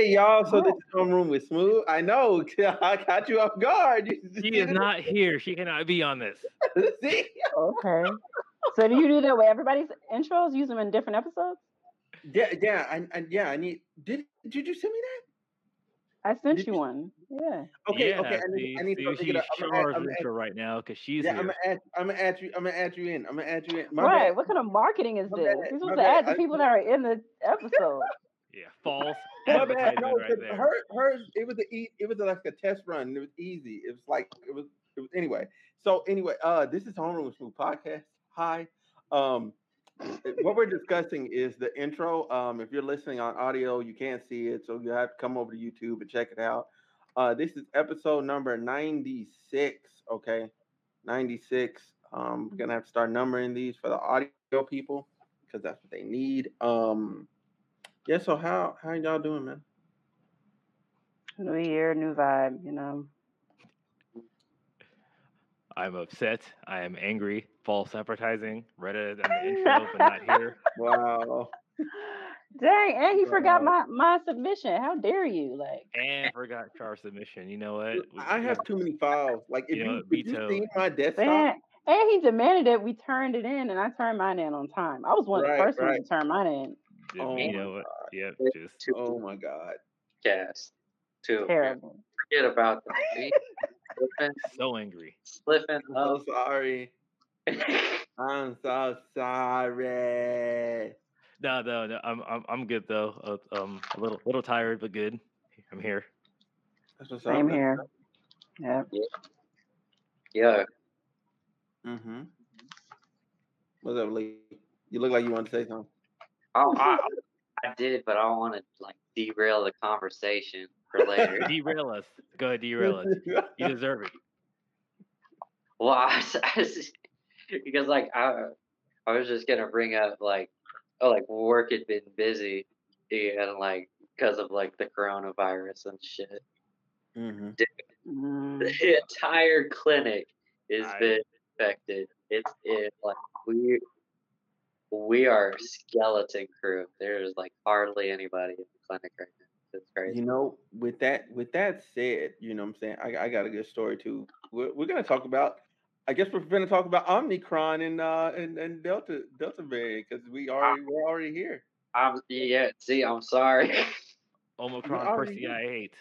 Hey y'all, so this oh. is homeroom with Smooth. I know I caught you off guard. She is not here. She cannot be on this. See? Okay. So do you do that with everybody's intros? Use them in different episodes? Yeah, yeah, I, I, yeah. I need. Did did you send me that? I sent Did you you- one. Yeah. Okay, yeah, okay. I need, see, I need see, to she's figure it. I'm gonna add- Char's I'm intro right now because she's Yeah, here. I'm gonna add. I'm gonna add you. I'm gonna add you in. I'm gonna add you in. My right. bad. What kind of marketing is My this? bad, You're my supposed to bad. add the I- people that are in the episode. Yeah, false. My bad. No, right her, hers. It was a. e- It was like a test run. It was easy. It was like it was. It was anyway. So anyway, uh, this is Homeroom with Smooth podcast. Hi. Um, what we're discussing is the intro. Um, if you're listening on audio, you can't see it, so you have to come over to YouTube and check it out. Uh, this is episode number 96. Okay, 96. Um, we're gonna have to start numbering these for the audio people because that's what they need. Um, yeah. So how how y'all doing, man? New year, new vibe, you know. I'm upset. I am angry. False advertising. Read it in the intro, but not here. Wow. Dang, and he forgot my, my submission. How dare you? Like And forgot Char submission. You know what? We- I have too many files. Like if You you, know, if you see my desktop, man, and he demanded it. We turned it in and I turned mine in on time. I was one of Right, the first right. ones to turn mine in. Yeah, Oh you my know what? Yep, just Two oh my god. cast. Two. Terrible. Forget about the slipping, so angry. slipping I'm up. so sorry. I'm so sorry. No, no, no. I'm I'm I'm good though. Uh, um, a little little tired, but good. I'm here. That's what's Same here. Yeah. yeah. Mm-hmm. What's up, Lee? You look like you want to say something. I, I, I did, but I don't want to like derail the conversation for later. Derail us. Go ahead, derail us. You deserve it. well, I, was- I was- because like I, I was just gonna bring up like, oh, like work had been busy, and like because of like the coronavirus and shit. mm-hmm. Mm. the entire clinic has I- been infected. It's it like we we are skeleton crew. There's like hardly anybody in the clinic right now. It's crazy. You know, with that with that said, you know what I'm saying? I, I got a good story too. We're, we're gonna talk about I guess we're gonna talk about Omicron and uh and, and Delta Delta variant because we already we're already here. I'm yeah. See, I'm sorry. Omicron already Percy I hate.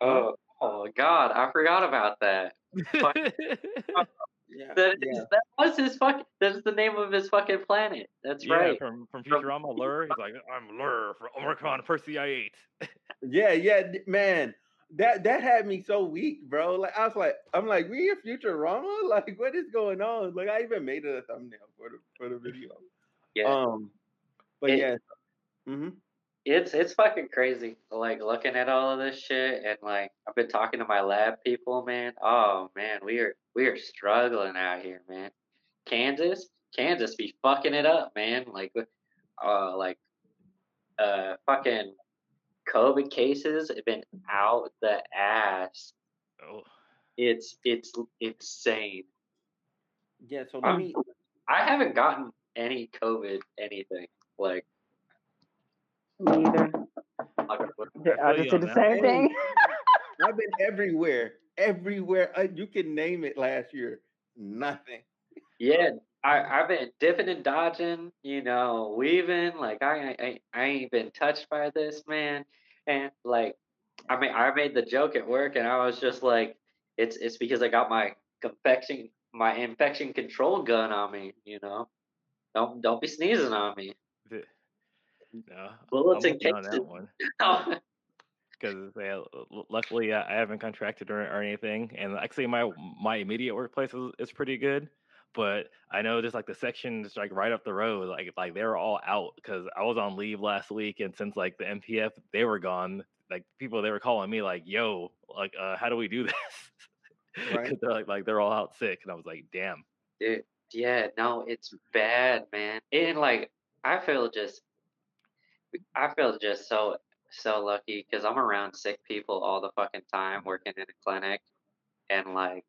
oh, oh God, I forgot about that. Yeah. That, yeah. is, that was his fucking. That's the name of his fucking planet. That's yeah, right. from from From- Futurama, Lrrr. He's like, I'm Lrrr for Omicron Persei 8. Yeah, yeah, man. That that had me so weak, bro. Like I was like, I'm like, we in Futurama? Like, what is going on? Like, I even made it a thumbnail for the for the video. Yeah. Um, but It- yeah. Mm-hmm. It's it's fucking crazy. Like looking at all of this shit, and like I've been talking to my lab people, man. Oh man, we are we are struggling out here, man. Kansas, Kansas be fucking it up, man. Like, uh, like, uh, fucking COVID cases have been out the ass. Oh, It's it's insane. Yeah. So let Um, me. I haven't gotten any COVID anything. Like, Me either. like, I just did on the that. same thing. I've been everywhere, everywhere. Uh, you can name it. Last year, nothing. Yeah, I I've been dipping and dodging, you know, weaving. Like I I I ain't been touched by this man, and like I mean I made the joke at work, and I was just like, it's it's because I got my infection my infection control gun on me, you know. Don't don't be sneezing on me. No. Bullets I'm and with you on that one. because yeah, luckily I I haven't contracted or, or anything, and actually my my immediate workplace is, is pretty good. But I know just like the sections like right up the road, like like they're all out because I was on leave last week, and since like the MPF they were gone, like people they were calling me like, "Yo, like uh, how do we do this?" Right. they're like like they're all out sick, and I was like, "Damn." Dude, yeah, no, it's bad, man. And like, I feel just, I feel just so so lucky because I'm around sick people all the fucking time, working in a clinic, and like,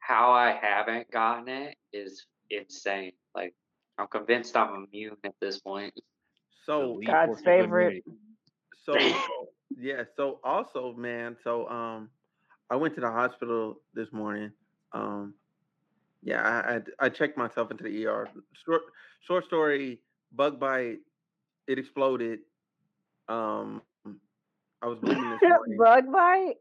how I haven't gotten it is insane. Like, I'm convinced I'm immune at this point. So God's favorite. so yeah so also man so um i went to the hospital this morning um yeah i i, I checked myself into the er short short story bug bite it exploded um i was bleeding this morning Bug bite?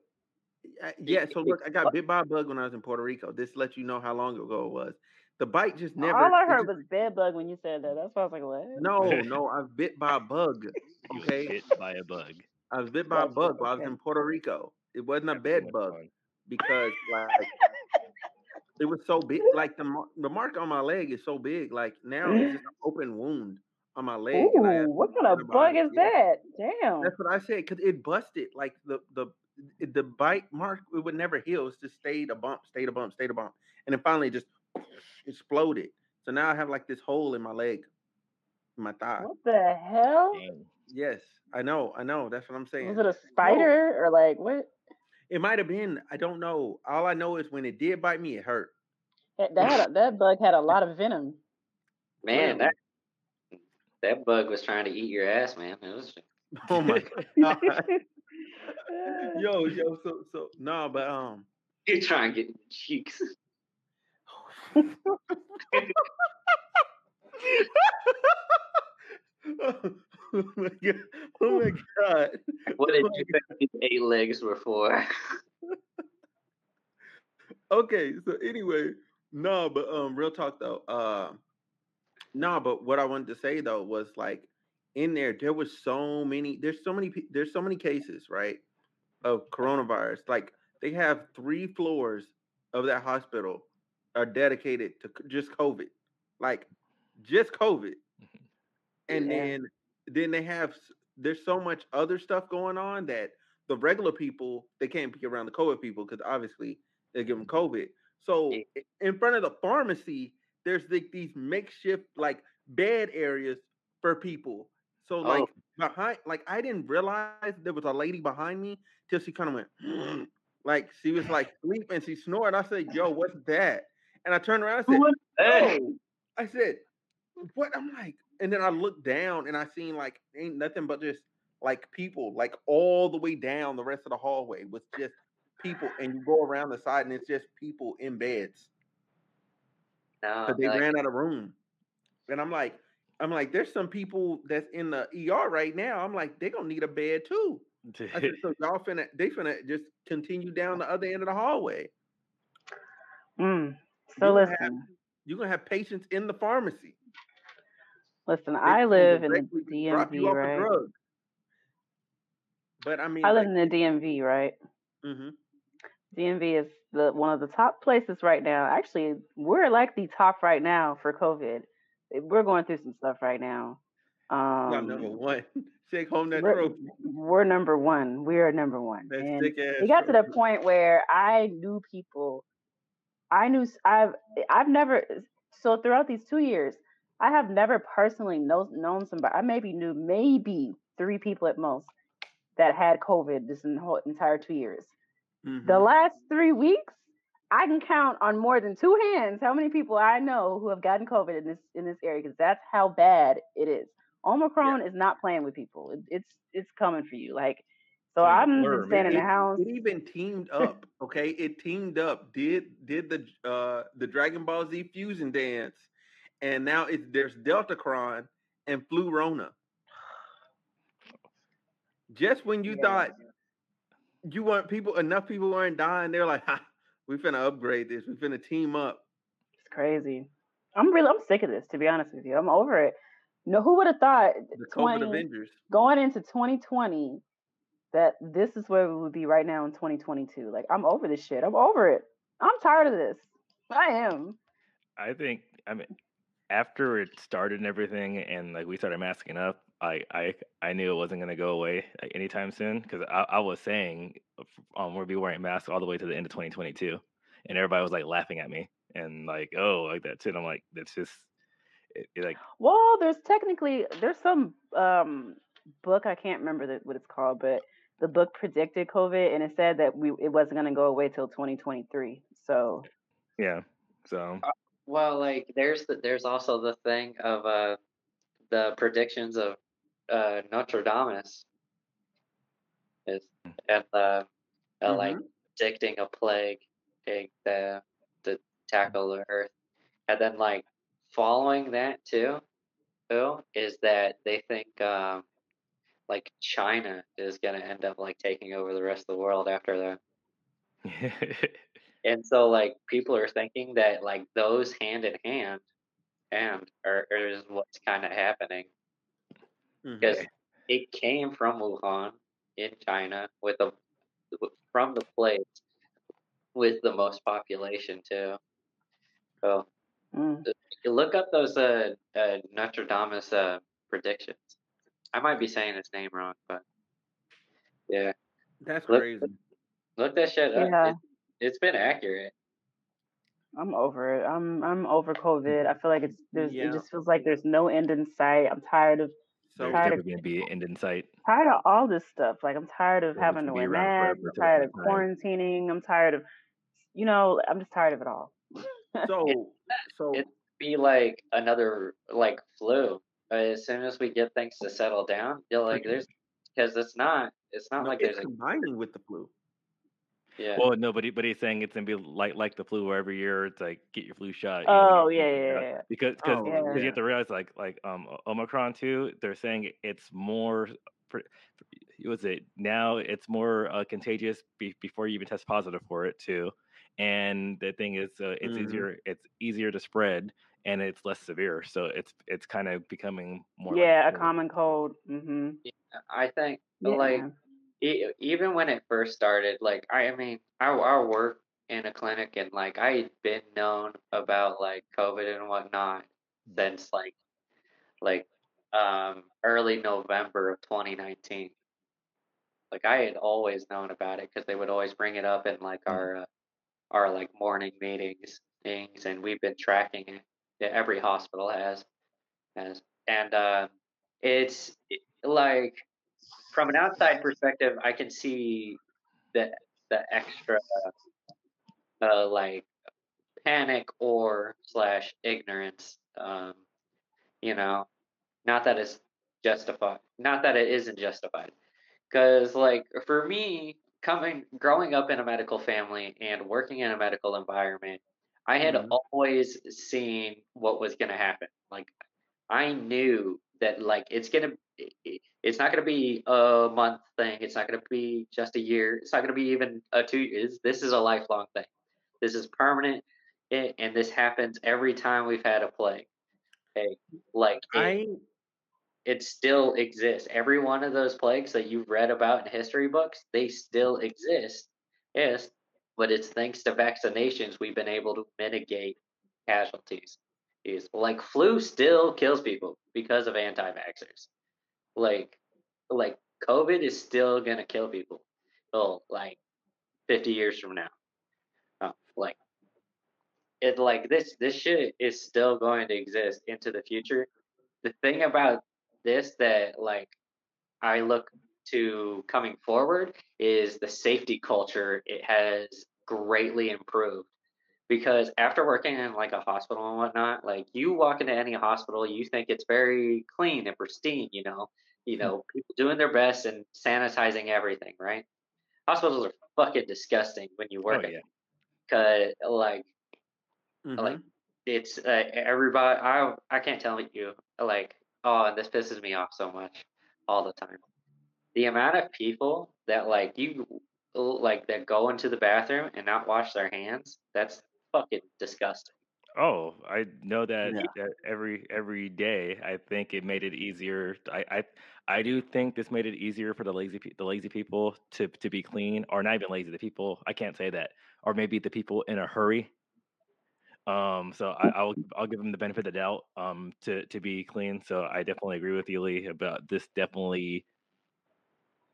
Uh, yeah so look i got bit by a bug when i was in puerto rico this lets you know how long ago it was the bite just never All I heard just- was bed bug when you said that. That's why I was like, what? no no i was bit by a bug You okay Bit by a bug. i was bit by a bug while i was in puerto rico it wasn't a bed bug because like it was so big like the the mark on my leg is so big like now it's just an open wound on my leg Ooh, what kind of bug is that? Damn. that's what i said because it busted like the the the bite mark it would never heal it's just stayed a bump stayed a bump stayed a bump and then finally just exploded so now i have like this hole in my leg in my thigh What the hell? Damn. yes i know i know that's what i'm saying Was it a spider or like what? it might have been i don't know all i know is when it did bite me it hurt That, that, had a, that bug had a lot of venom. Man, that that bug was trying to eat your ass, man. It was oh my god yo, yo, so so no, but um, you trying to get in the cheeks. oh my god, oh my god. What did Oh you my think these eight legs were for? Okay, so anyway, no, but um, real talk though, uh, no, but what I wanted to say though was like in there, there was so many, there's so many, there's so many cases, right, of coronavirus. Like they have three floors of that hospital are dedicated to just COVID, like just COVID, mm-hmm. and Yeah. then then they have there's so much other stuff going on that the regular people they can't be around the COVID people because obviously they give them mm-hmm. COVID. So in front of the pharmacy, there's like these makeshift like bed areas for people. So Oh. like behind, like I didn't realize there was a lady behind me till she kind of went, like she was like sleep and she snored. I said, "Yo, what's that?" And I turned around. I said? "Oh," I said, "What?" I'm like, and then I looked down and I seen like ain't nothing but just like people, like all the way down the rest of the hallway was just people, and you go around the side and it's just people in beds No, because they like, ran out of room. And I'm like, I'm like, there's some people that's in the ER right now. I'm like, they're gonna need a bed too. I said, so y'all finna, they finna just continue down the other end of the hallway. Mm. So gonna have- listen, You're gonna have patients in the pharmacy. listen. They I live in the directly drop you DMV, right? But I mean, I live like, in the DMV, right? mhm. DMV is the one of the top places right now. Actually, we're like the top right now for COVID. Eh, We're going through some stuff right now. y'all number Um, one. Take home that we're, trophy. we're number one. We are number one. That and it got to the point where I knew people. I knew I've I've never so throughout these two years, I have never personally know, known somebody. I maybe knew maybe three people at most that had COVID this whole entire two years. The Mhm. last three weeks, I can count on more than two hands how many people I know who have gotten COVID in this in this area because that's how bad it is. Omicron is not playing with people. It, it's it's coming for you. Like so, It's like a I'm blur, staying in the house. It even teamed up. Okay, it teamed up. Did did the uh the Dragon Ball Z fusion dance, and now it's there's Delta Deltacron and Flurona. Just when you Yeah. thought you want people enough people weren't dying, they're like, ha, we finna upgrade this. We finna team up. It's crazy. I'm really I'm sick of this to be honest with you. I'm over it. No, who would have thought The COVID 20 Avengers. going into 2020 that this is where we would be right now in 2022? Like I'm over this shit. I'm over it. I'm tired of this. I am. I think I mean after it started and everything, and like we started masking up, I I I knew it wasn't gonna go away anytime soon because I, I was saying um we'll be wearing masks all the way to the end of 2022, and everybody was like laughing at me and like oh like that's it. I'm like that's just it, it, like Well, there's technically there's some um book I can't remember the, what it's called, but the book predicted COVID and it said that we it wasn't going to go away till 2023. So yeah. So well, like there's the, there's also the thing of uh the predictions of uh Notre Dame is and uh, uh like predicting a plague the to tackle the earth, and then like following that too, too is that they think um like China is gonna end up like taking over the rest of the world after that. And so like people are thinking that like those hand in hand and are, are is what's kind of happening Because it came from Wuhan in China with a from the place with the most population too. So Mm. you look up those uh, uh Notre Dame's uh predictions. I might be saying his name wrong, but yeah, That's Look- crazy. look that shit up. Yeah. It, it's been accurate. I'm over it. I'm I'm over COVID. I feel like it's there's Yeah. it just feels like there's no end in sight. I'm tired of So There's tired never of- going to be an end in sight. tired of all this stuff. Like I'm tired of Yeah, having to gonna wear masks. I'm tired of time. quarantining. I'm tired of you know, I'm just tired of it all. so so it'd Be like another like flu. As soon as we get things to settle down, you're like there's because it's not it's not no, like it's there's a combining with the flu. Yeah. Well, no, but, he, but he's saying it's going to be like like the flu where every year it's like get your flu shot. you Oh, get yeah, yeah, shot. yeah, yeah. Because cause, Oh, 'cause you yeah. have to realize like like um Omicron too. They're saying it's more. pre- Was it now? It's more uh, contagious be, before you even test positive for it too. And the thing is, uh, it's Mhm. easier. It's easier to spread, and it's less severe. So it's it's kind of becoming more. like yeah, a flu. common cold. hmm I think Yeah. like e- even when it first started, like I, I mean, I, I work in a clinic and like I had been known about like COVID and whatnot since like like um early November of 2019. Like I had always known about it because they would always bring it up in like our uh, our like morning meetings things, and we've been tracking it. Yeah, every hospital has has, and uh, it's it- like from an outside perspective, I can see the the extra uh, like panic or slash ignorance. Um, you know, not that it's justified, not that it isn't justified, because like for me, coming growing up in a medical family and working in a medical environment, I had Mhm. always seen what was going to happen. Like I knew that like it's gonna it's not gonna be a month thing. It's not gonna be just a year. It's not gonna be even a two years. This is a lifelong thing. This is permanent, a- and this happens every time we've had a plague. Okay, like it, I it still exists. Every one of those plagues that you've read about in history books, they still exist. Yes, but it's thanks to vaccinations we've been able to mitigate casualties. Is like flu still kills people because of anti-vaxxers. Like, like COVID is still gonna kill people. Well, like fifty years from now. Uh, like, it like this this shit is still going to exist into the future. The thing about this that like I look to coming forward is the safety culture. It has greatly improved because after working in like a hospital and whatnot, like you walk into any hospital, you think it's very clean and pristine. You know, you know, people doing their best and sanitizing everything, right? Hospitals are fucking disgusting when you Oh work yeah. in because like like mhm. it's uh, everybody i i can't tell you like oh and this pisses me off so much all the time the amount of people that like you like that go into the bathroom and not wash their hands that's fucking disgusting Oh, I know that, Yeah. that every every day. I think it made it easier. I, I I do think this made it easier for the lazy the lazy people to to be clean, or not even lazy. The people I can't say that, or maybe the people in a hurry. Um, so I, I'll I'll give them the benefit of the doubt. Um, to to be clean. So I definitely agree with you, Lee, about this. Definitely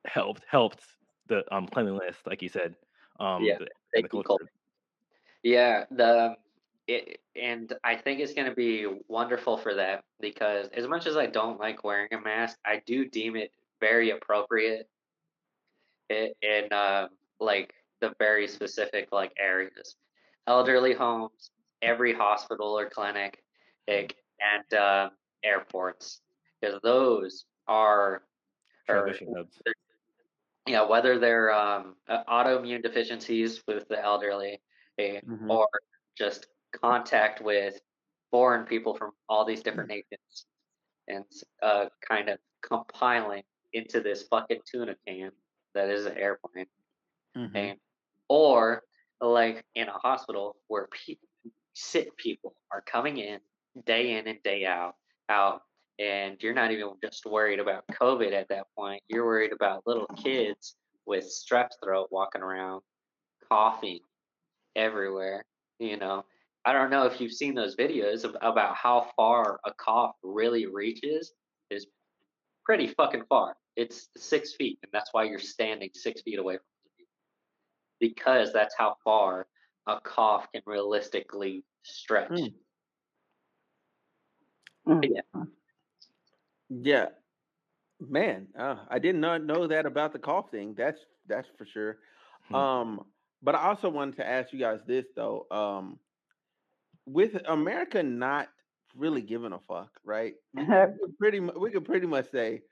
helped helped the um cleanliness, like you said. Um, Yeah, the, the culture. Yeah the it, and i think it's going to be wonderful for them because as much as i don't like wearing a mask i do deem it very appropriate. In, in uh, like the very specific like areas. Elderly homes every hospital or clinic like, and uh, airports because those are are yeah, whether they're um, uh, autoimmune deficiencies with the elderly eh, Mhm. or just contact with foreign people from all these different nations and uh, kind of compiling into this fucking tuna can that is an airplane. Mhm. And, or like in a hospital where pe- sick people are coming in day in and day out, out, and you're not even just worried about COVID at that point. You're worried about little kids with strep throat walking around, coughing everywhere. You know, I don't know if you've seen those videos of, about how far a cough really reaches. Is pretty fucking far. It's six feet, and that's why you're standing six feet away from the because that's how far a cough can realistically stretch. Mm. Mm. Yeah. Yeah, man, uh, I did not know that about the cough thing. That's that's for sure. Hmm. Um, but I also wanted to ask you guys this though. Um, with America not really giving a fuck, right? We, could pretty we could pretty much say,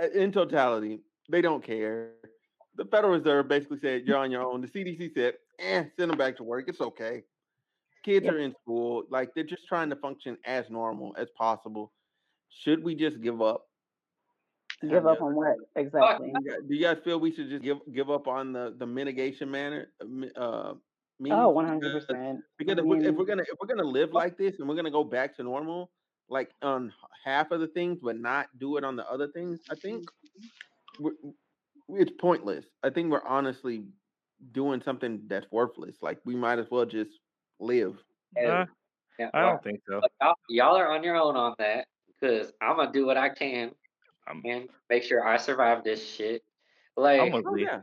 uh, in totality, they don't care. The Federal Reserve basically said you're on your own. The CDC said, "Eh, send them back to work. It's okay." Kids Yep. are in school, like they're just trying to function as normal as possible. Should we just give up? Give Have up on what exactly? do you guys- do you guys feel we should just give give up on the the mitigation manner? uh, mi- Uh, means? Oh, one hundred percent. Because I if, we're, if we're gonna if we're gonna live like this and we're gonna go back to normal, like on half of the things, but not do it on the other things, I think we're, it's pointless. I think we're honestly doing something that's worthless. Like we might as well just live. Uh, Yeah, I don't think so. y'all, y'all are on your own on that because I'm gonna do what I can I'm, and make sure I survive this shit. Like, I'm Oh yeah.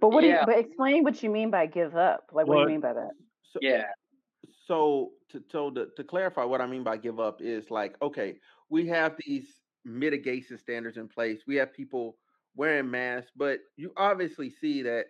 But what do you? But explain what you mean by give up. Like, what do you mean by that? So, yeah, so to so to, to clarify what I mean by give up is like okay, we have these mitigation standards in place. We have people wearing masks, but you obviously see that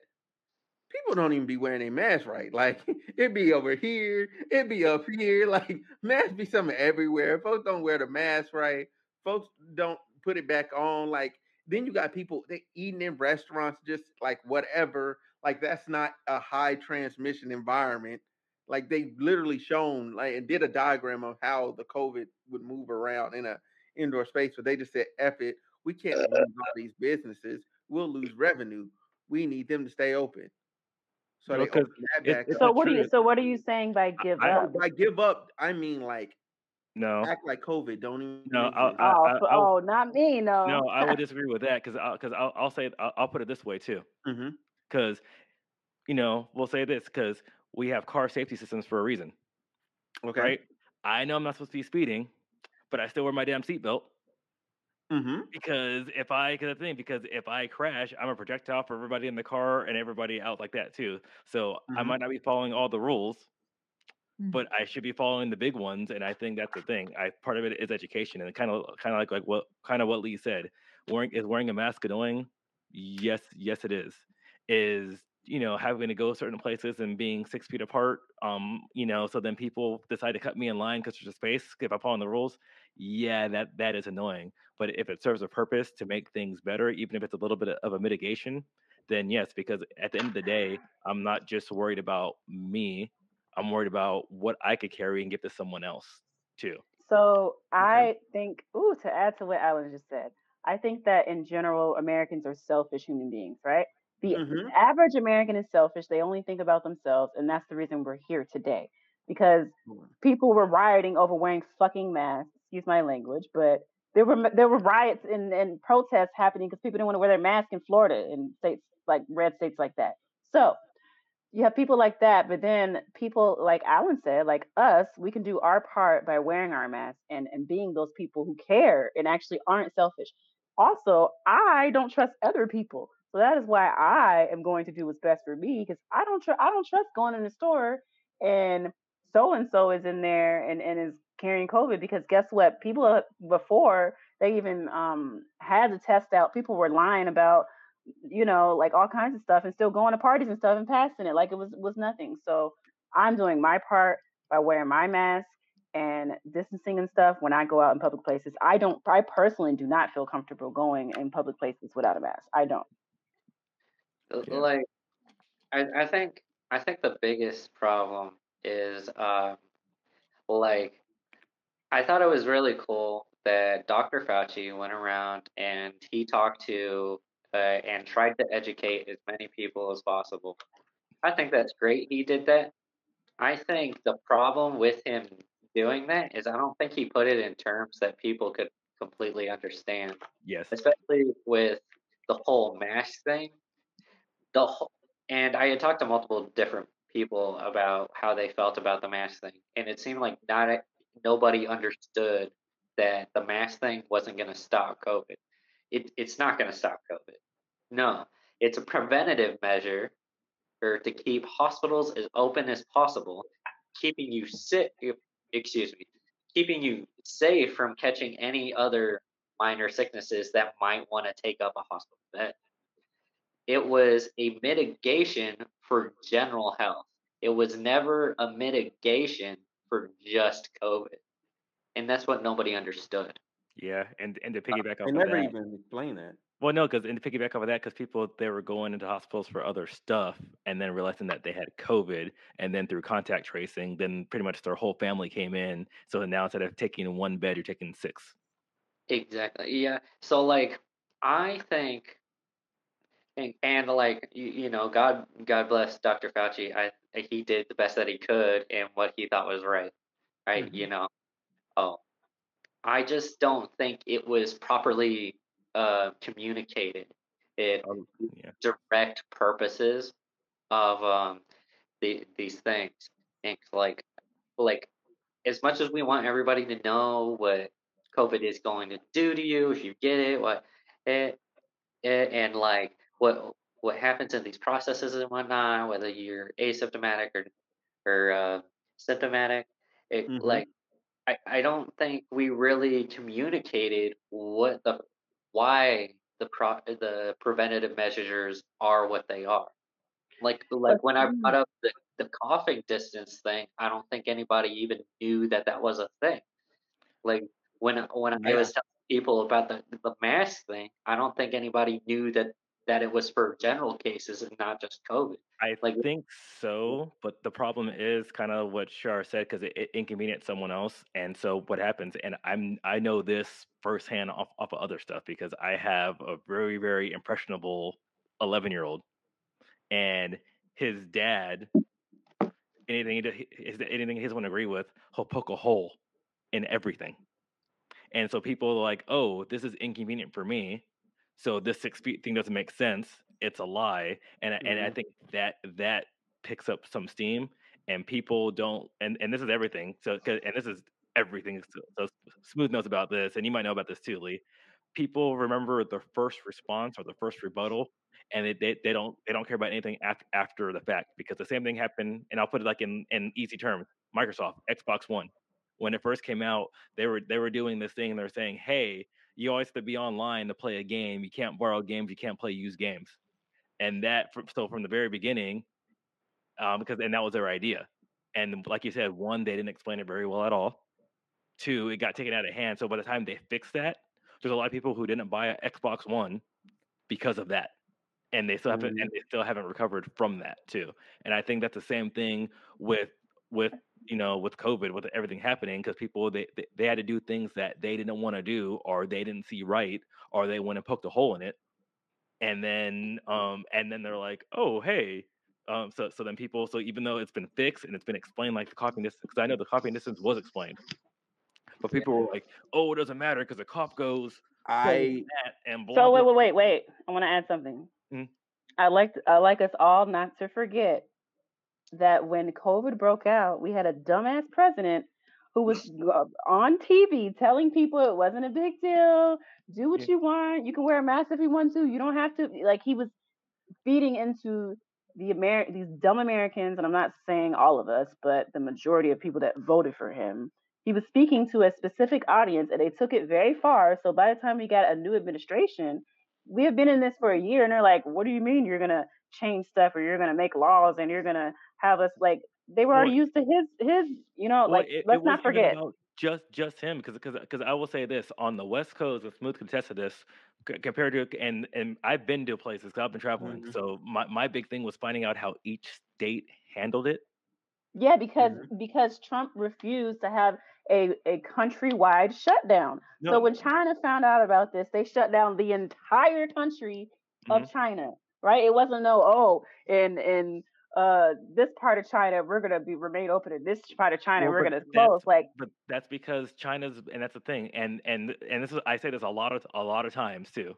people don't even be wearing a mask right. Like it be over here, it be up here. Like masks be something everywhere. Folks don't wear the mask right. Folks don't put it back on. Like then you got people they eating in restaurants just like whatever. Like that's not a high transmission environment. Like they literally shown like and did a diagram of how the COVID would move around in a indoor space, but they just said, F it, we can't lose all these businesses. We'll lose revenue. We need them to stay open. So Well, they 'cause opened that it- back it's up. So what do you? So what are you saying by give I- up? By give up, I mean like No, act like COVID don't even No, I'll- I- oh, I- so- I- oh, not me. No. no, I would disagree with that because because I'll, I'll say it, I'll, I'll put it this way too. Mm-hmm. Because you know we'll say this because we have car safety systems for a reason, Okay. right? I know I'm not supposed to be speeding, but I still wear my damn seatbelt Mm-hmm. because if I because the thing because if I crash, I'm a projectile for everybody in the car and everybody out like that too. So I Mhm. might not be following all the rules, Mm. but I should be following the big ones, and I think that's the thing. I part of it is education, and kind of kind of like like what kind of what Lee said. Wearing is wearing a mask annoying? Yes, yes, it is. Is you know having to go certain places and being six feet apart? Um, you know, so then people decide to cut me in line because there's a space if I follow the rules. Yeah, that that is annoying. But if it serves a purpose to make things better, even if it's a little bit of a mitigation, then yes, because at the end of the day, I'm not just worried about me. I'm worried about what I could carry and give to someone else too. So I think, ooh, to add to what Alan just said, I think that in general, Americans are selfish human beings, right? The Mhm. average American is selfish. They only think about themselves, and that's the reason we're here today. Because people were rioting over wearing fucking masks. Excuse my language, but there were there were riots and, and protests happening because people didn't want to wear their mask in Florida and states like red states like that. So you have people like that, but then people like Alan said, like us, we can do our part by wearing our mask and and being those people who care and actually aren't selfish. Also, I don't trust other people, so that is why I am going to do what's best for me because I don't trust I don't trust going in the store and so and so is in there and and is carrying COVID because guess what? People uh, before they even um had the test out, people were lying about you know, like all kinds of stuff and still going to parties and stuff and passing it like it was was nothing. So I'm doing my part. by wearing my mask and distancing and stuff when I go out in public places. I don't I personally do not feel comfortable going in public places without a mask. I don't. Yeah. Like, I, I think I think the biggest problem is um, like I thought it was really cool that Dr. Fauci went around and he talked to uh, and tried to educate as many people as possible. I think that's great he did that. I think the problem with him doing that is I don't think he put it in terms that people could completely understand Yes. especially with the whole mask thing. The whole, and I had talked to multiple different people about how they felt about the mask thing, and it seemed like not nobody understood that the mask thing wasn't going to stop COVID. It, it's not going to stop COVID. No, it's a preventative measure or to keep hospitals as open as possible, keeping you sick. Excuse me, keeping you safe from catching any other minor sicknesses that might want to take up a hospital bed. It was a mitigation for general health. It was never a mitigation for just COVID. And that's what nobody understood. Yeah, and and to piggyback off that. They of never that, even explain that. well, no, because and to piggyback off of that, because people they were going into hospitals for other stuff, and then realizing that they had COVID, and then through contact tracing, then pretty much their whole family came in. So now instead of taking one bed, you're taking six. Exactly. Yeah. So like I think and, and like you, you know, God God bless Dr. Fauci. I he did the best that he could and what he thought was right. Right? You mm-hmm. know. Oh. I just don't think it was properly uh communicated. It Um, yeah. direct purposes of um the, these things. And like like as much as we want everybody to know what COVID is going to do to you if you get it, what it, it and like what what happens in these processes and whatnot, whether you're asymptomatic or or uh, symptomatic, it Mhm. like I, I don't think we really communicated what the why the pro the preventative measures are what they are. Like like when I mm. brought up the, the coughing distance thing, I don't think anybody even knew that that was a thing. Like when I- when I was telling people about the the mask thing, I don't think anybody knew that that it was for general cases and not just COVID. I Like think mm. so, but the problem is kind of what Shar said because it, it inconvenienced someone else, and so what happens? And I'm I know this firsthand off off of other stuff because I have a very very impressionable 11 year old, and his dad anything he d- his, anything he doesn't want to agree with, he'll poke a hole in everything. And so people are like, oh, this is inconvenient for me. So this six feet thing doesn't make sense. It's a lie. And I- and I Mhm. think that that picks up some steam and people don't and, and this is everything. So and this is everything. So, so smooth knows about this, and you might know about this too, Lee. People remember the first response or the first rebuttal, and they, they, they don't they don't care about anything after after the fact because the same thing happened. And I'll put it like in in easy terms: Microsoft Xbox One, when it first came out, they were they were doing this thing. And they're saying, "Hey, you always have to be online to play a game. You can't borrow games. You can't play used games." And that so from the very beginning, um, because and that was their idea. And like you said, one, they didn't explain it very well at all. Two, it got taken out of hand. So by the time they fixed that, there's a lot of people who didn't buy an Xbox One because of that, and they still haven't Mhm. and they still haven't recovered from that too. And I think that's the same thing with with you know with COVID, with everything happening, because people they, they they had to do things that they didn't want to do, or they didn't see right, or they went and poked a hole in it, and then um and then they're like, oh hey. Um, so, so then people, so even though it's been fixed and it's been explained like the coughing distance, because I know the coughing distance was explained, but people were like, "Oh, it doesn't matter because the cop goes I and blah." So wait, wait, wait, wait. I want to add something. Mm. I like I like us all not to forget that when COVID broke out, we had a dumbass president who was on TV telling people it wasn't a big deal. Do what Yeah. you want. You can wear a mask if you want to. You don't have to. Like he was feeding into the Amer- these dumb Americans, and I'm not saying all of us, but the majority of people that voted for him. He was speaking to a specific audience, and they took it very far. So by the time we got a new administration, we have been in this for a year, and they're like, "What do you mean you're gonna change stuff, or you're gonna make laws, and you're gonna have us like?" they were already Well, used to his his. You know, Well, like it, let's it not forget. just just him because because because I will say this on the West Coast, and Smooth contested this c- compared to and and I've been to places 'cause I've been traveling. Mhm. So my my big thing was finding out how each state handled it. Yeah, because Mm-hmm. because Trump refused to have a, a countrywide shutdown. So when China found out about this, they shut down the entire country Mhm. of China. Right? It wasn't no oh in in uh this part of China we're gonna be remain open in this part of China Well, we're gonna close. Like but that's because China's and that's the thing and and and this is I say this a lot of a lot of times too.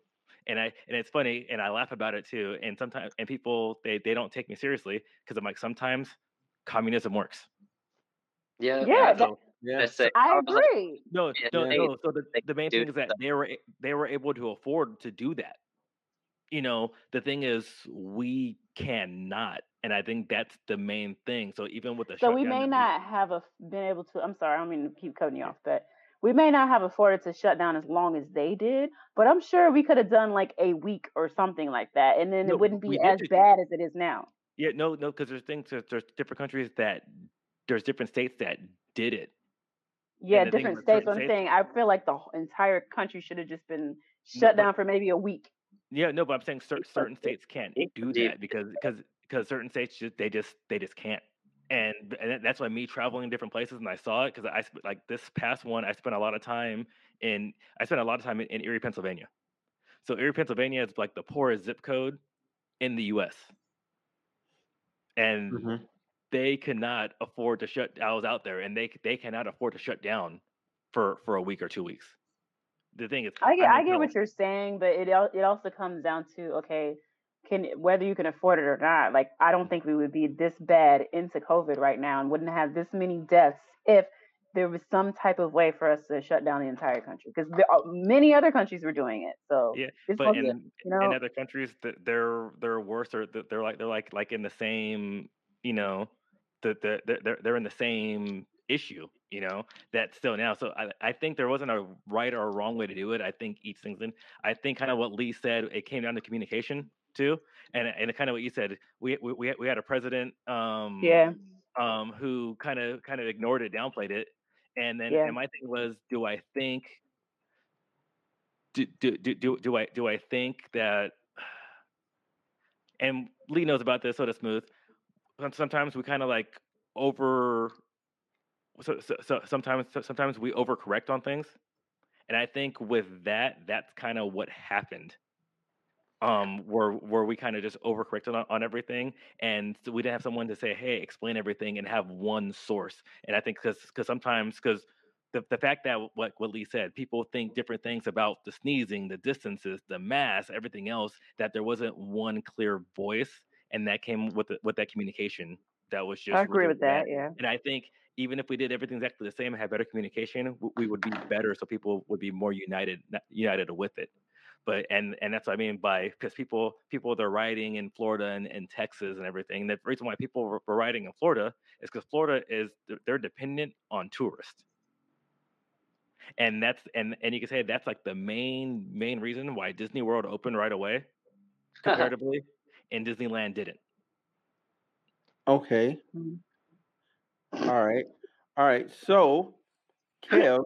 And I and it's funny and I laugh about it too. And sometimes and people they they don't take me seriously because I'm like sometimes communism works. Yeah, Yeah, that's that- Yeah. I say. I I was like, agree. No, no, they- no. So the, the main thing is that they were they were able to afford to do that. You know, the thing is we cannot, and I think that's the main thing. So even with the So we may not have a, been able to. I'm sorry, I don't mean to keep cutting you off, but we may not have afforded to shut down as long as they did. But I'm sure we could have done like a week or something like that, and then No, it wouldn't be as just- bad as it is now. Yeah, no, no, because there's things there's, there's different countries that there's different states that did it. Yeah, different states. I'm saying I feel like the entire country should have just been shut down for maybe a week. Yeah, no, but I'm saying cer- certain states can't do that because because because certain states just they just they just can't. And and that's why me traveling in different places and I saw it because I sp- like this past one I spent a lot of time in I spent a lot of time in, in Erie, Pennsylvania. So Erie, Pennsylvania is like the poorest zip code in the U.S. And Mhm. they cannot afford to shut. I was out there, and they they cannot afford to shut down for for a week or two weeks. The thing is, I get, I'm I get what you're saying, but it it also comes down to okay, can whether you can afford it or not. Like I don't think we would be this bad into COVID right now and wouldn't have this many deaths if there was some type of way for us to shut down the entire country because there are uh, many other countries were doing it. So Yeah, it's but in you know in other countries, th- they're they're worse, or th- they're like they're like like in the same, you know, the they're they're- they're in the same issue, you know, that still now. So I I think there wasn't a right or a wrong way to do it. I think each thing's in. I think kind of what Lee said, it came down to communication too, and and kind of what you said. We we we had- a president, um, yeah. um, who kind of kind of ignored it, downplayed it, and then Yeah. and my thing was, do I think do do do do, do I do I think that and Lee knows about this, so does Smooth. Sometimes we kind of like over so, so, so sometimes sometimes we overcorrect on things, and I think with that, that's kind of what happened. Um, where where we kind of just overcorrected on, on everything, and so we didn't have someone to say, "Hey, explain everything," and have one source. And I think because because sometimes because the, the fact that what what Lee said, people think different things about the sneezing, the distances, the mass, everything else. That there wasn't one clear voice, and that came with the, with that communication. That was just I agree really with that. Yeah. And I think even if we did everything exactly the same and had better communication, we would be better. So people would be more united, united with it. But and and that's what I mean by because people people they're riding in Florida and, and Texas and everything. The reason why people were, were riding in Florida is because Florida is they're dependent on tourists. And that's and and you can say that's like the main main reason why Disney World opened right away comparatively, and Disneyland didn't. Okay. Mhm. All right. All right. So, Kev,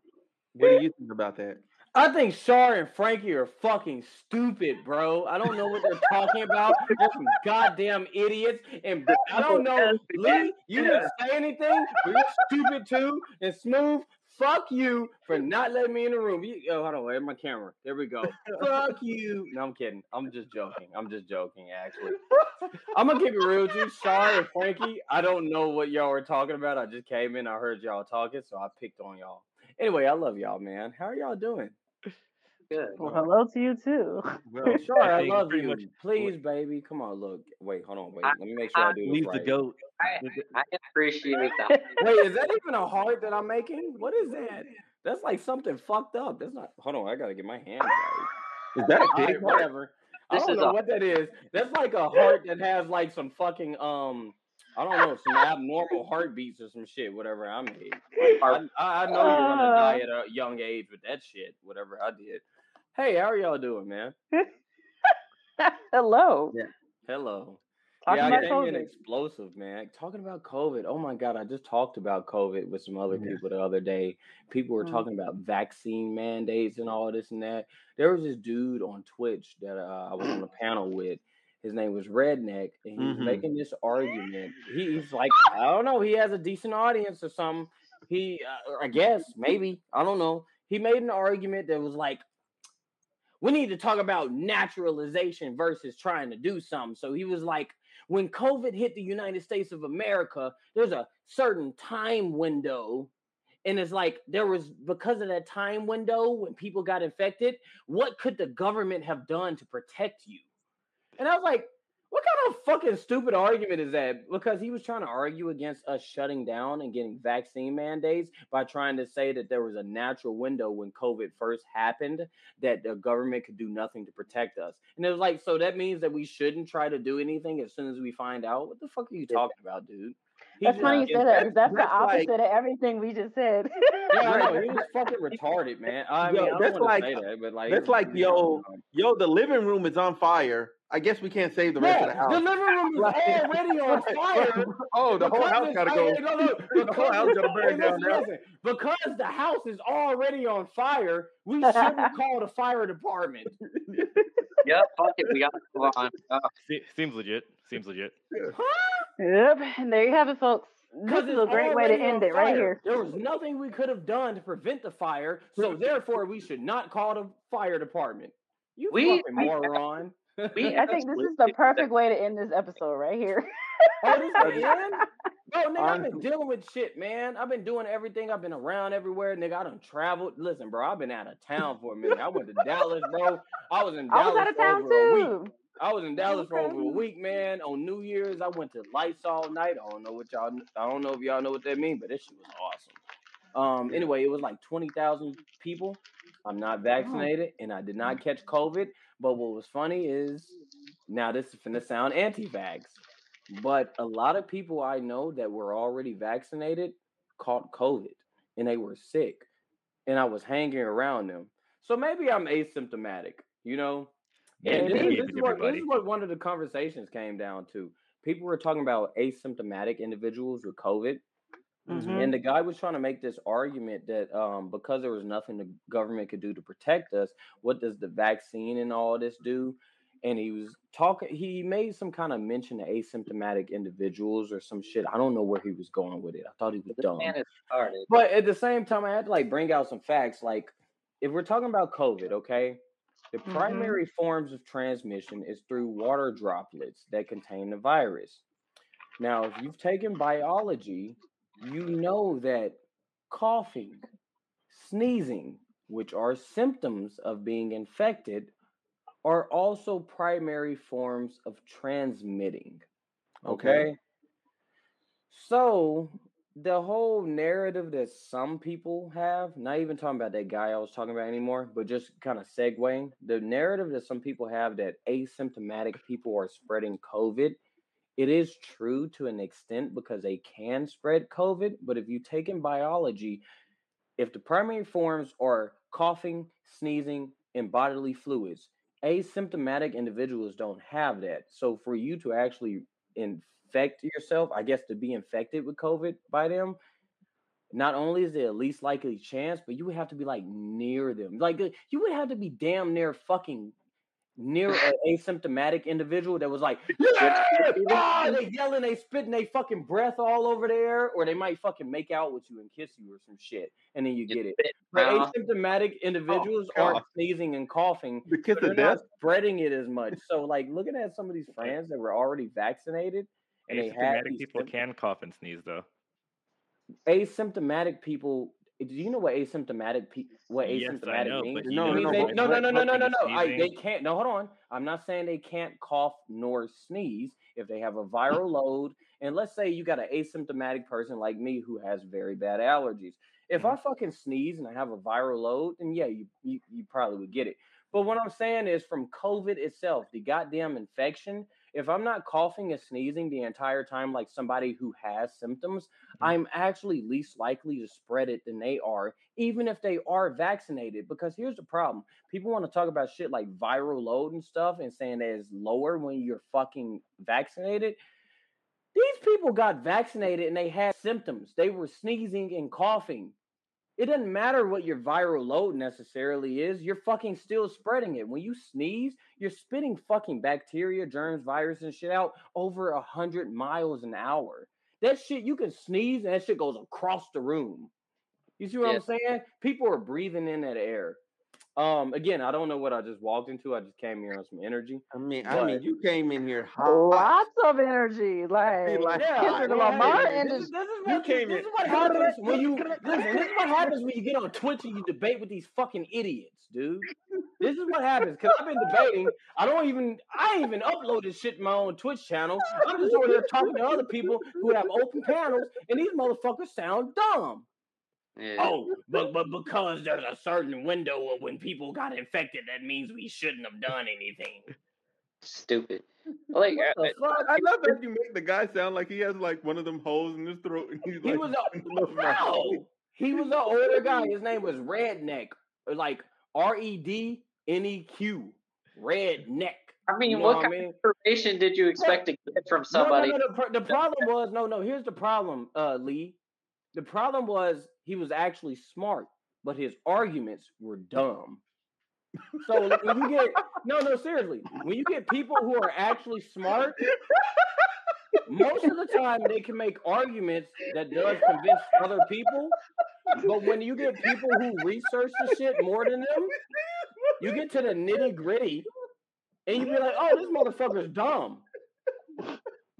what do you think about that? I think Shar and Frankie are fucking stupid, bro. I don't know what they're talking about. They're some goddamn idiots. And I don't know, Lee, you didn't say anything, but you're stupid too. And Smooth, fuck you for not letting me in the room. You, oh, hold on, where's my camera? There we go. fuck you. No, I'm kidding. I'm just joking. I'm just joking, actually. I'm gonna keep it real with you, and Frankie. I don't know what y'all were talking about. I just came in, I heard y'all talking, so I picked on y'all. Anyway, I love y'all, man. How are y'all doing? Good. Well, hello to you too. Well, Sure, I think love you. much- Please, baby. Come on, look. Wait, hold on. Wait. Let me make sure I, I do this Leave the goat. I, the- the- I appreciate that. Wait, is that even a heart that I'm making? What is that? That's like something fucked up. That's not. Hold on, I gotta get my hand right. is that a All big right, heart? whatever. I don't is know a- what that is. That's like a heart that has like some fucking um. I don't know some abnormal heartbeats or some shit. Whatever I made. I, I I know you're gonna die at a young age with that shit. Whatever I did. Hey, how are y'all doing, man? hello. Yeah. Hello. Talking yeah, about I came in COVID. explosive, man. Talking about COVID. Oh my god, I just talked about COVID with some other Yeah. people the other day. People were Mhm. talking about vaccine mandates and all this and that. There was this dude on Twitch that uh, I was on a panel with. His name was Redneck, and he was Mhm. making this argument. He's like, I don't know, he has a decent audience or something. He, uh, I guess, maybe, I don't know. He made an argument that was like, we need to talk about naturalization versus trying to do something. So he was like, when COVID hit the United States of America, there's a certain time window. And it's like there was because of that time window when people got infected, what could the government have done to protect you? And I was like, what kind of fucking stupid argument is that? Because he was trying to argue against us shutting down and getting vaccine mandates by trying to say that there was a natural window when COVID first happened that the government could do nothing to protect us. And it was like, so that means that we shouldn't try to do anything as soon as we find out. What the fuck are you talking about, dude? He That's funny you gets- said that. 'cause That's, that's the opposite like- of everything we just said. Yeah, I know. He was fucking retarded, man. I Yo, mean, I don't that's like- say that, but like, that's like, yo, Yo, the living room is on fire. I guess we can't save the rest of the house. the living room is Like- already on fire. oh, the whole house gotta go. hey, no, no, The whole house gotta burn down listen, now. listen. Because the house is already on fire, we shouldn't call the fire department. Yep, fuck it, we got to move on. Uh, Se- seems legit. Seems legit. yep. And there you have it, folks. This is a great way to end it right here. There was nothing we could have done to prevent the fire, so therefore we should not call the fire department. You We- fucking moron. We I think this is the perfect way to end this episode right here. Oh, this is the end? Bro, nigga, I've been dealing with shit, man. I've been doing everything. I've been around everywhere, nigga. I done traveled. Listen, bro, I've been out of town for a minute. I went to Dallas, bro. I was in I Dallas was out of for town over a week. too. I was in Dallas for over a week, man. On New Year's, I went to Lights all night. I don't know what y'all. I don't know if y'all know what that means, but this shit was awesome. Um. Anyway, it was like twenty thousand people. I'm not vaccinated, and I did not catch COVID. But what was funny is now this is going to sound anti-vax, but a lot of people I know that were already vaccinated caught COVID, and they were sick, and I was hanging around them. So maybe I'm asymptomatic, you know. Yeah, And this, this is what, this is what one of the conversations came down to. People were talking about asymptomatic individuals with COVID. Mhm. And the guy was trying to make this argument that um, because there was nothing the government could do to protect us, what does the vaccine and all this do? And he was talking, he made some kind of mention to asymptomatic individuals or some shit. I don't know where he was going with it. I thought he was this dumb. man is retarded. But at the same time, I had to like bring out some facts. Like, if we're talking about COVID, okay, the Mhm. primary forms of transmission is through water droplets that contain the virus. Now, if you've taken biology, you know that coughing, sneezing, which are symptoms of being infected, are also primary forms of transmitting. Okay. Okay. So the whole narrative that some people have, not even talking about that guy I was talking about anymore, but just kind of segueing, the narrative that some people have that asymptomatic people are spreading COVID, it is true to an extent because they can spread COVID. But if you take in biology, if the primary forms are coughing, sneezing, and bodily fluids, asymptomatic individuals don't have that. So for you to actually infect yourself, I guess to be infected with COVID by them, not only is it a least likely chance, but you would have to be like near them. Like uh, you would have to be damn near fucking near an asymptomatic individual that was like, yeah, ah, they yelling, they spitting, they fucking breath all over there, or they might fucking make out with you and kiss you or some shit, and then you get it. But asymptomatic individuals aren't sneezing and coughing, The kiss they're of not death. spreading it as much. So, like looking at some of these friends that were already vaccinated, and they had Asymptomatic people symptoms- can cough and sneeze though. asymptomatic people. Do you know what asymptomatic pe- what Yes, asymptomatic know, means? No, no, no, no, no, no, no, no, no, no. I, they can't. No, hold on. I'm not saying they can't cough nor sneeze if they have a viral load. And let's say you got an asymptomatic person like me who has very bad allergies. If I fucking sneeze and I have a viral load, then yeah, you, you you probably would get it. But what I'm saying is from COVID itself, the goddamn infection, if I'm not coughing and sneezing the entire time, like somebody who has symptoms, mm. I'm actually least likely to spread it than they are, even if they are vaccinated. Because here's the problem people want to talk about shit like viral load and stuff and saying that it's lower when you're fucking vaccinated. These people got vaccinated and they had symptoms. They were sneezing and coughing. It doesn't matter what your viral load necessarily is. You're fucking still spreading it. When you sneeze, you're spitting fucking bacteria, germs, virus, and shit out over a hundred miles an hour. That shit, you can sneeze and that shit goes across the room. You see what Yeah. I'm saying? People are breathing in that air. Um, again, I don't know what I just walked into. I just came here on some energy. I mean, I mean, you came in here hot. Lots of energy, like like, Yeah, Kendrick well, Lamar hey, this, is, this is you what came this in- is what happens when you listen. This is what happens when you get on Twitch and you debate with these fucking idiots, dude. This is what happens because I've been debating. I don't even I even upload this shit to my own Twitch channel. I'm just over there talking to other people who have open panels, and these motherfuckers sound dumb. Yeah. Oh, but but because there's a certain window of when people got infected, that means we shouldn't have done anything. Stupid. Like, uh, What the fuck? I love that you make the guy sound like he has like one of them holes in his throat, and he's He like, was a "Look, my face." no. He was an older guy. His name was Redneck, like R E D N E Q, Redneck. I mean, You know what what I kind mean? of information did you expect to get from somebody? No, no, the, pro- the problem was no, no. Here's the problem, uh, Lee. The problem was he was actually smart, but his arguments were dumb. So when you get no, no, seriously, when you get people who are actually smart, most of the time they can make arguments that does convince other people. But when you get people who research the shit more than them, you get to the nitty gritty, and you be like, "Oh, this motherfucker's dumb."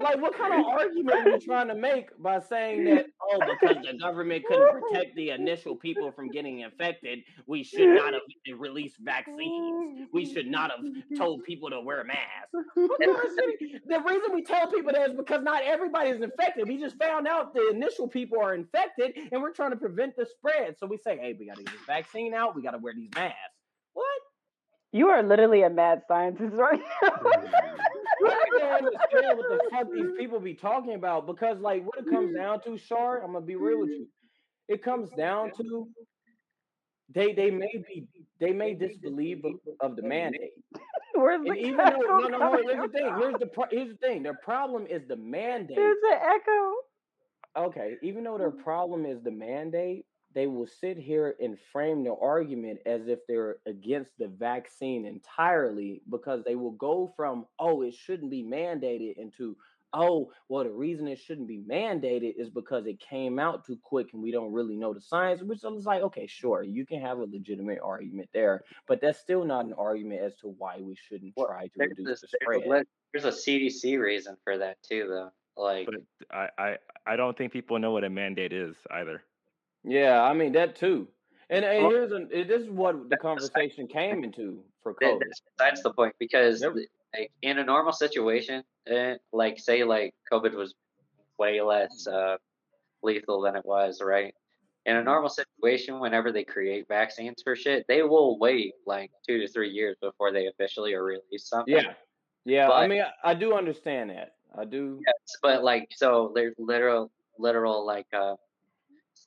Like, what kind of argument are you trying to make by saying that, oh, because the government couldn't protect the initial people from getting infected, we should not have released vaccines. We should not have told people to wear masks. What kind of shit- The reason we tell people that is because not everybody is infected. We just found out the initial people are infected and we're trying to prevent the spread. So we say, hey, we got to get this vaccine out. We got to wear these masks. What? You are literally a mad scientist right now. I don't understand what the fuck these people be talking about because, like, what it comes mm-hmm. down to, Shar, I'm gonna be real with you. Mm-hmm. It comes down to they they may be they may disbelieve of, of the mandate, Where's the even though no no no here's the thing here's the pro- here's the thing their problem is the mandate. There's an echo. Okay, even though their mm-hmm. problem is the mandate, they will sit here and frame their argument as if they're against the vaccine entirely because they will go from, oh, it shouldn't be mandated into, oh, well, the reason it shouldn't be mandated is because it came out too quick and we don't really know the science, which is like, okay, sure, you can have a legitimate argument there, but that's still not an argument as to why we shouldn't Well, try to reduce this, the there's, spread. a, there's a CDC reason for that too, though. Like, But I, I, I don't think people know what a mandate is either. Yeah, I mean that too. And, and here's a, this is what the conversation came into for COVID. that's besides the point because, Yep. like, in a normal situation, eh, like, say, like, COVID was way less uh, lethal than it was, right? In Mm-hmm. a normal situation, whenever they create vaccines for shit, they will wait like two to three years before they officially or release something. Yeah, yeah. I mean, I, I do understand that. I do. Yes, but like so there's literal literal like uh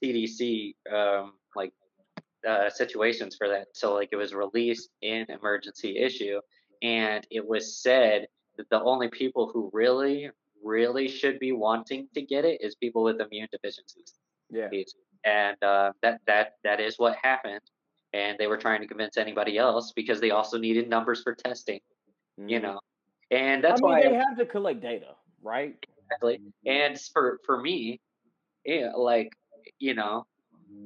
CDC um like uh situations for that. So like it was released in emergency issue and it was said that the only people who really really should be wanting to get it is people with immune deficiencies. Yeah. And uh that that that is what happened and they were trying to convince anybody else because they also needed numbers for testing, you Mhm. know. And that's I mean, why they have to collect data, right? exactly. And for for me, yeah, like you know,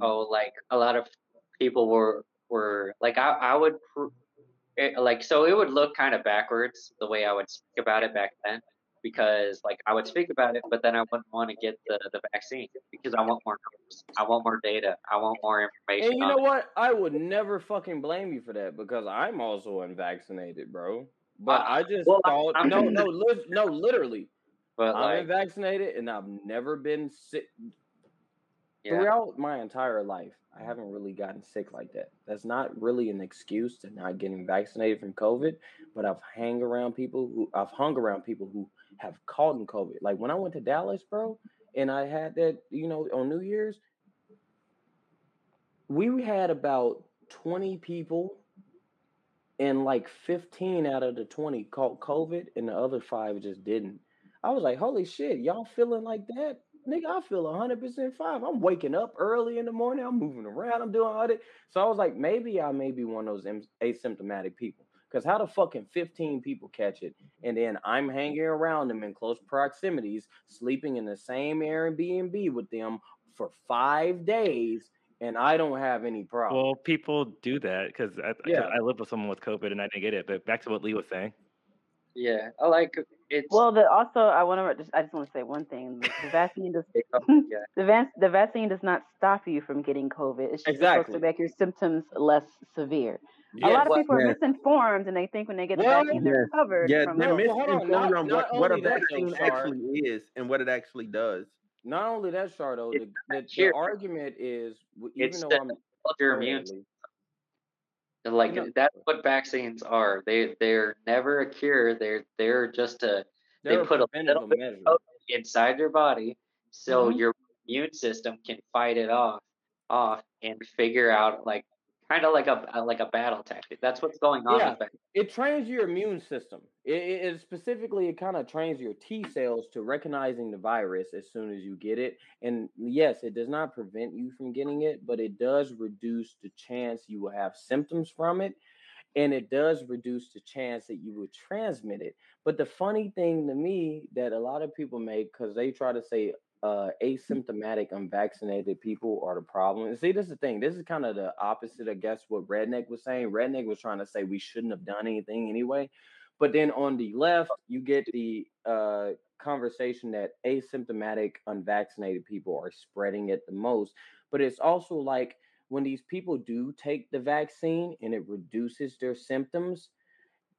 oh, like a lot of people were were like I I would it, like so it would look kind of backwards the way I would speak about it back then because like I would speak about it, but then I wouldn't want to get the the vaccine because I want more numbers, I want more data, I want more information. And you know it. what? I would never fucking blame you for that because I'm also unvaccinated, bro. But Uh, I just well, thought I'm- no, no, lis- no, literally. But I'm like, unvaccinated and I've never been sick. Yeah. throughout my entire life, I mm-hmm. haven't really gotten sick like that. That's not really an excuse to not getting vaccinated from COVID, but I've hang around people who I've hung around people who have caught in COVID. Like when I went to Dallas, bro, and I had that, you know, on New Year's, we had about 20 people and like 15 out of the 20 caught COVID and the other five just didn't. I was like, holy shit, y'all feeling like that? Nigga, I feel 100% fine. I'm waking up early in the morning. I'm moving around. I'm doing all that. So I was like, maybe I may be one of those asymptomatic people. Because how the fucking 15 people catch it? And then I'm hanging around them in close proximities, sleeping in the same Airbnb with them for five days, and I don't have any problem. Well, people do that because I, Yeah. I lived with someone with COVID and I didn't get it. But back to what Lee was saying. Yeah, I like it. Well, the, also I want to just I just want to say one thing: the, the vaccine does yeah, the, vac- the vaccine does not stop you from getting COVID. It's just supposed to make your symptoms less severe. A lot of Well, people are yes. misinformed and they think when they get the Well, vaccine they're covered Yeah, from they're Well, well, hold on, misinformed not- on not what, what a only that, vaccine Shar. actually is and what it actually does. Not only that, Shardo, It's the, the, the argument is even It's though the- I'm build your Go ahead, immune. Like that's what vaccines are. They they're never a cure. They're they're just a they They're put a little bit of inside your body so Mhm. your immune system can fight it off off and figure out like kind of like a a- like a battle tactic. That's what's going on Yeah. It trains your immune system. It, it, it specifically it kind of trains your T cells to recognizing the virus as soon as you get it. And yes, it does not prevent you from getting it, but it does reduce the chance you will have symptoms from it. And it does reduce the chance that you will transmit it. But the funny thing to me that a lot of people make because they try to say uh, asymptomatic, unvaccinated people are the problem. And see, this is the thing. This is kind of the opposite, I guess, what Redneck was saying. Redneck was trying to say we shouldn't have done anything anyway. But then on the left, you get the uh, conversation that asymptomatic, unvaccinated people are spreading it the most. But it's also like when these people do take the vaccine and it reduces their symptoms,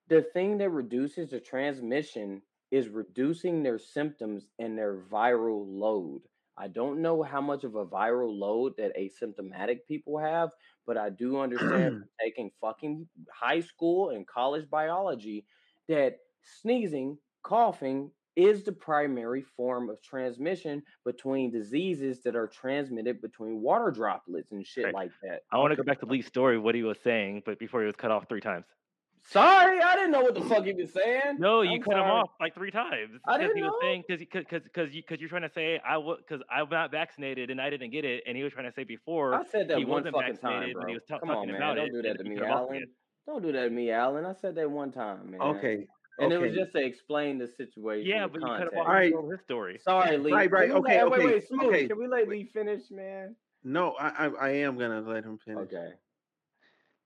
the thing that reduces the transmission is reducing their symptoms and their viral load. I don't know how much of a viral load that asymptomatic people have, but I do understand taking fucking high school and college biology that sneezing, coughing is the primary form of transmission between diseases that are transmitted between water droplets and shit Right. like that. I want to go back to Lee's story, what he was saying, but before he was cut off three times. Sorry, I didn't know what the fuck he was saying. No, you I'm cut him off like three times. I because didn't he was know. saying because because because you because you're trying to say I was because I'm not vaccinated and I didn't get it, and he was trying to say before I said that he one wasn't fucking time, vaccinated bro. when he was ta- Come on, talking man. about Don't it. do that to me, cut Alan. Don't do that to me, Alan. I said that one time, man. Okay. And it was just to explain the situation. Yeah, the but you cut him off Alright. his story. Sorry, Lee. Right, right, okay, let- Wait, okay, wait, Smooth. okay. Can we let Lee finish, man? No, I, I I am gonna let him finish. Okay.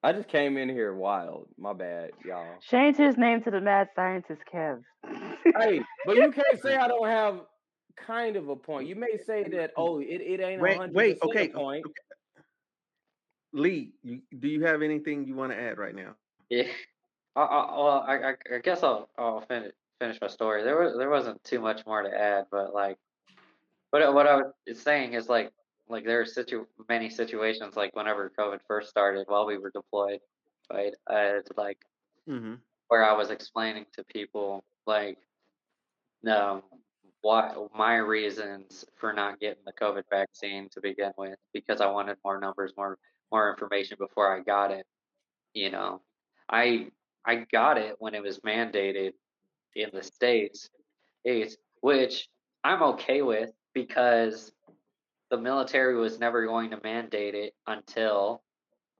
I just came in here wild. My bad, y'all. Change his name to the mad scientist Kev. hey, but you can't say I don't have kind of a point. You may say that, oh, it, it ain't Wait, 100% wait, a okay, point. Lee, you, do you have anything you want to add right now? Yeah. I, I, well, I, I, I guess I'll I'll finish finish my story. There was there wasn't too much more to add, but like, but what I was saying is like like there are situ many situations like whenever COVID first started while we were deployed, right? Uh, it's like Mm-hmm. where I was explaining to people like, no, why my reasons for not getting the COVID vaccine to begin with because I wanted more numbers, more more information before I got it. You know, I I got it when it was mandated in the states, which I'm okay with because the military was never going to mandate it until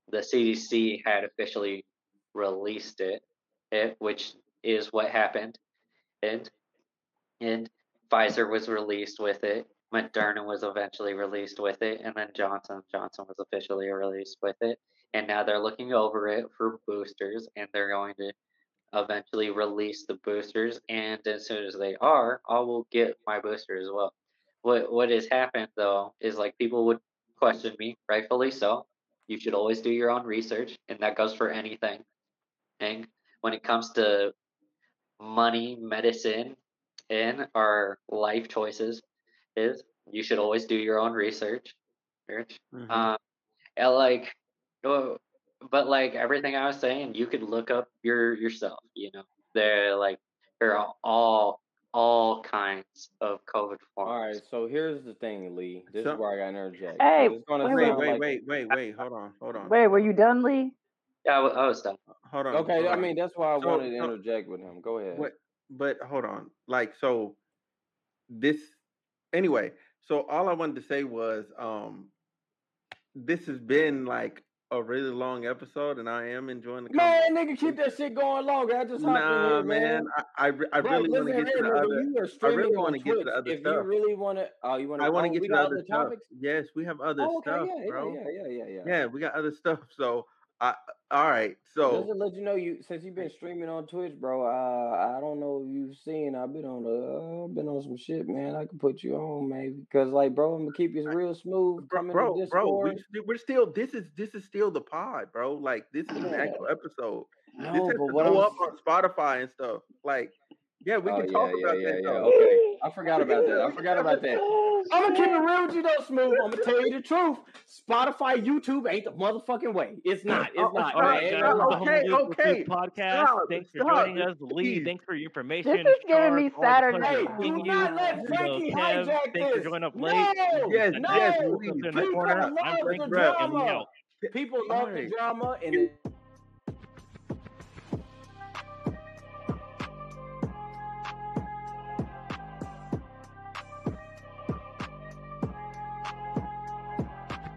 the CDC had officially released it, it which is what happened, and and Pfizer was released with it. Moderna was eventually released with it, and then Johnson Johnson was officially released with it. And now they're looking over it for boosters, and they're going to eventually release the boosters. And as soon as they are, I will get my booster as well. What what has happened though is like people would question me, rightfully so. You should always do your own research, and that goes for anything. And when it comes to money, medicine, and our life choices, is you should always do your own research. Mhm. Um, and like, oh, but like everything I was saying, you could look up your yourself. You know, they're like there are all all kinds of COVID forms. All right, so here's the thing, Lee. This So- is where I got to interject. Hey, wait, wait, wait, like- wait, wait, wait. Hold on, hold on, Wait, were you done, Lee? Yeah, I, wa- I was done. hold on. Okay, hold I on. mean that's why I So- wanted to so- interject with him. Go ahead. What? But hold on. Like so, this anyway. So all I wanted to say was, um, this has been like a really long episode, and I am enjoying the Man, nigga, keep that shit going longer. I just hopped in Nah, here, man. man. I I, I Bro, really want to get to the other. streaming really wanna get to the other if stuff. you really want to, oh, you want oh, to? I want oh, to get to the other other topics. Yes, we have other Oh, okay, stuff, yeah, bro. yeah, yeah, yeah, yeah, Yeah, we got other stuff. So, I all right. So Just to let you know, you since you've been streaming on Twitch, bro. Uh, I don't know if you've seen. I've been on the, uh, been on some shit, man. I could put you on maybe, cause like, bro, I'm gonna keep you real smooth. bro, bro, bro, we, we're still. This is this is still the pod, bro. Like this is an actual episode. this No, has but to what go up on Spotify and stuff. Like, yeah, we Oh can talk yeah, about yeah, that. yeah. though. Okay, I forgot about that. I forgot about that. I'm gonna keep it real with you though, smooth. I'm gonna tell you the truth. Spotify, YouTube ain't the motherfucking way. It's not. It's Oh, not. stop, man. Alright, Ain't guys, no stop, lie. this is the okay, okay. Podcast. Stop, Thanks for stop, joining us, Lee. please. Thanks for your information. This is giving me Charles, Saturday pleasure Hey, seeing do you. not let You know, Frankie Kev, hijack thanks for this. joining up late. No, Yes, And no. yes, Welcome please. People love the drama. and we out. People love the drama, and